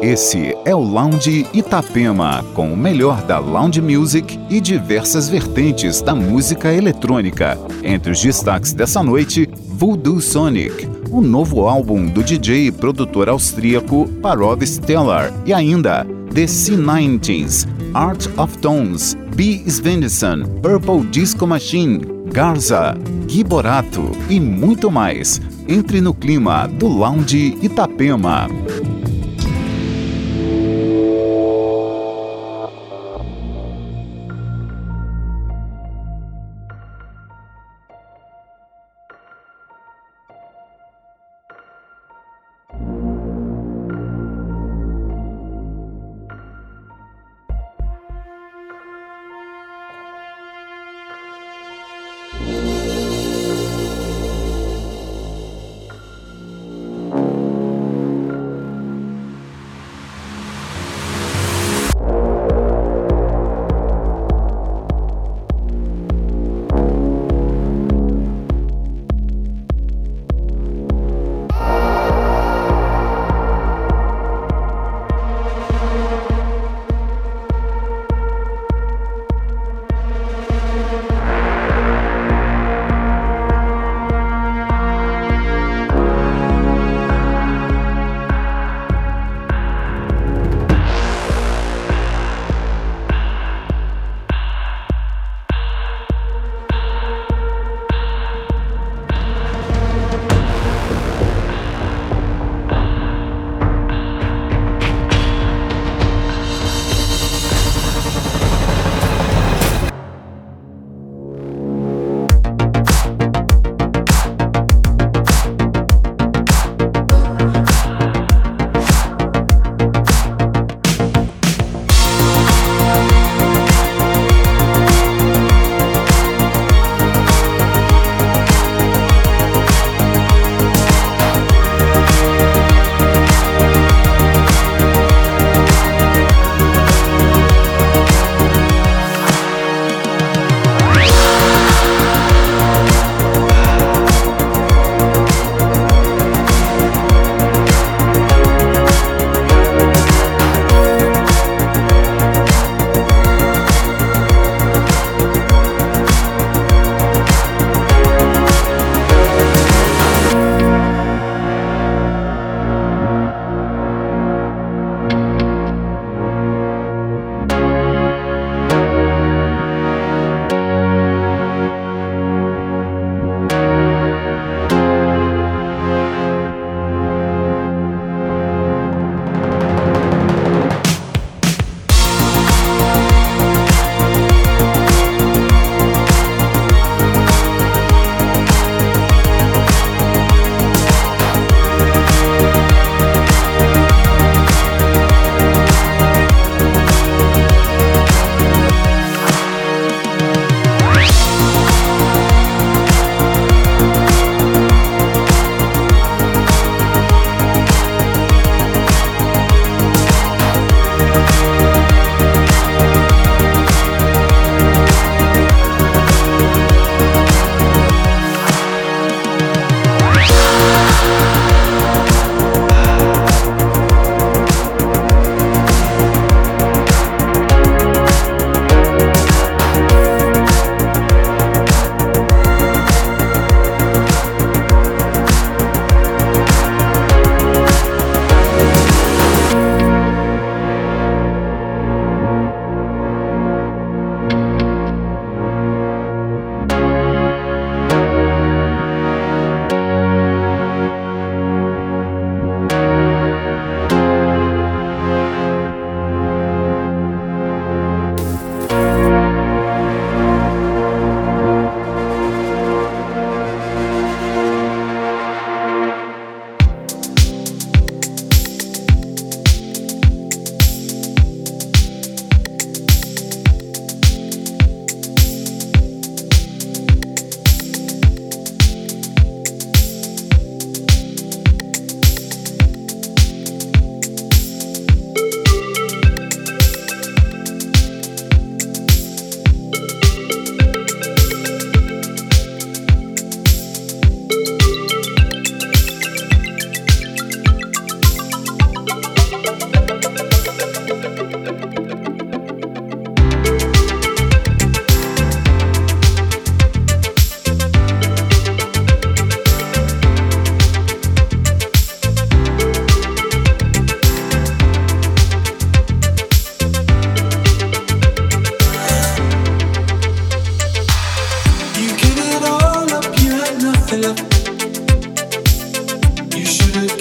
Esse é o Lounge Itapema, com o melhor da lounge music e diversas vertentes da música eletrônica. Entre os destaques dessa noite, Voodoo Sonic, o novo álbum do DJ e produtor austríaco Parov Stellar, e ainda The C90s, Art of Tones, B. Svensson, Purple Disco Machine, Garza, Giborato e muito mais. Entre no clima do Lounge Itapema.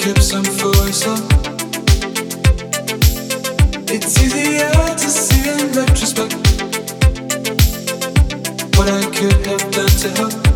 gypsum foisel. It's easier to see in retrospect what I could have done to help.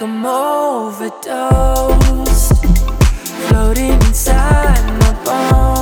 like I'm overdosed, floating inside my bones.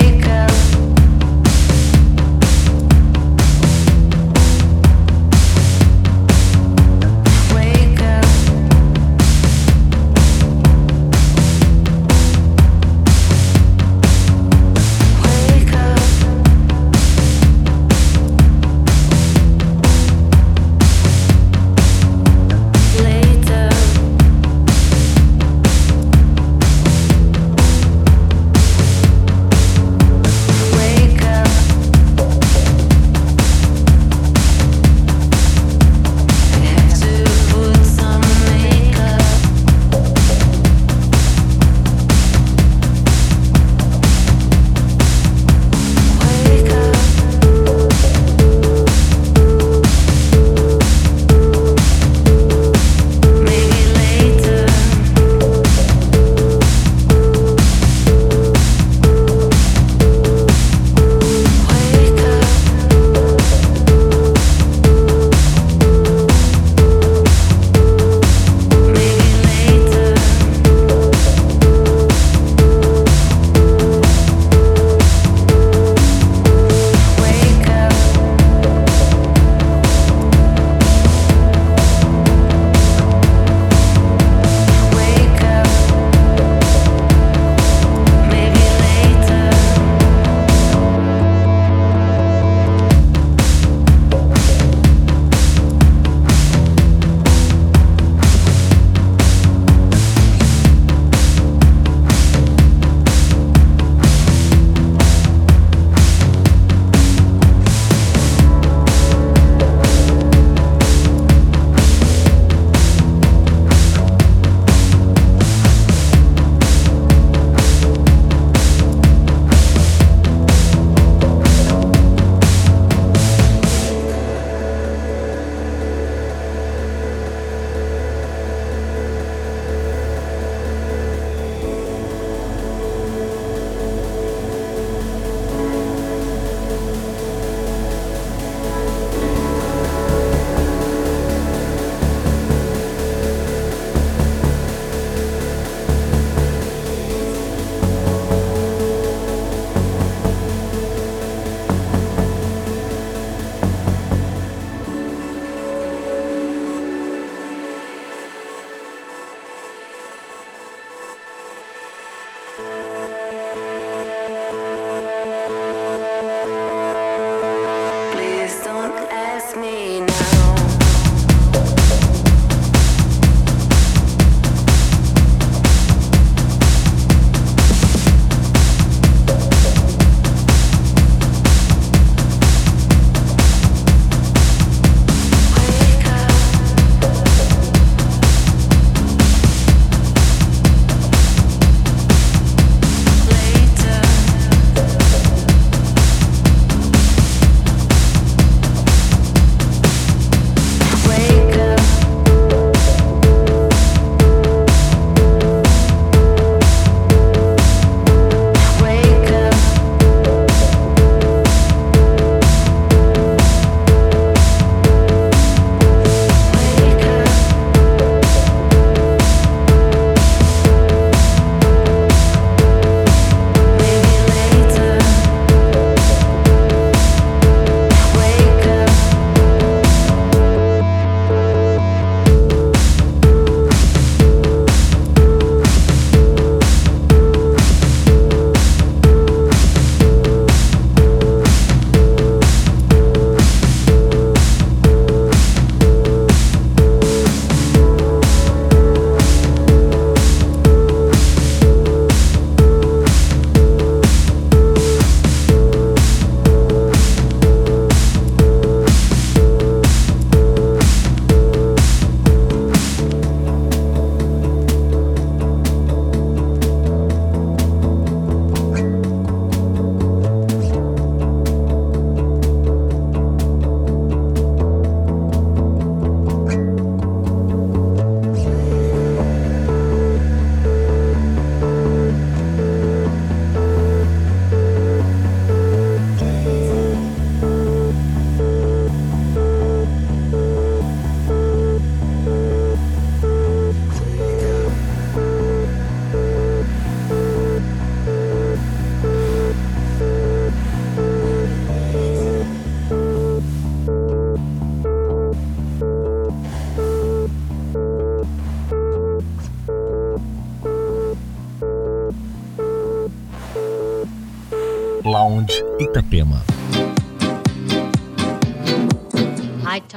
wake up.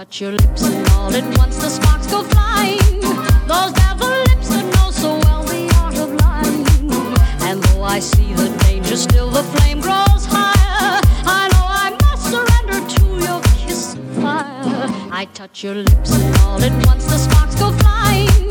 touch your lips and all at once the sparks go flying. Those devil lips that know so well the art of lying. And though I see the danger, still the flame grows higher. I know I must surrender to your kiss of fire. I touch your lips and all at once the sparks go flying.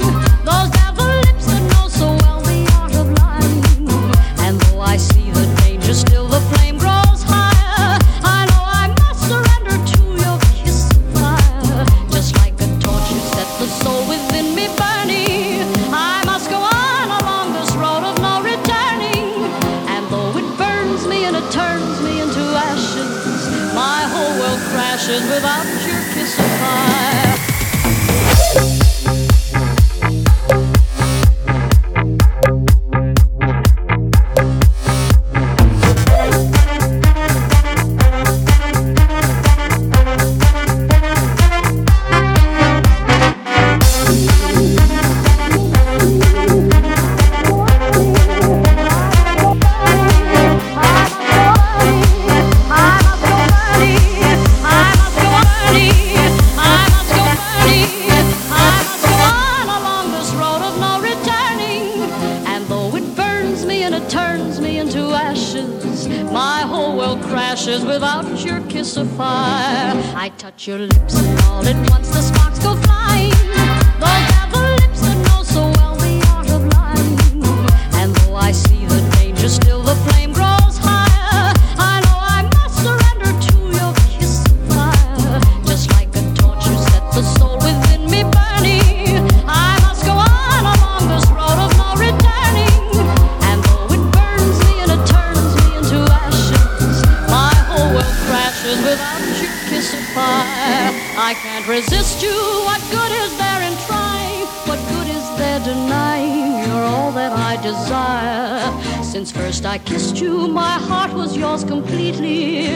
I can't resist you. What good is there in trying? What good is there denying? You're all that I desire. Since first I kissed you, my heart was yours completely.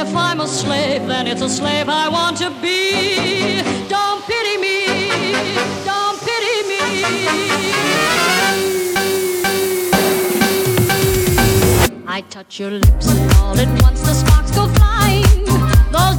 If I'm a slave, then it's a slave I want to be. Don't pity me. Don't pity me. I touch your lips, and all at once the sparks go flying. Those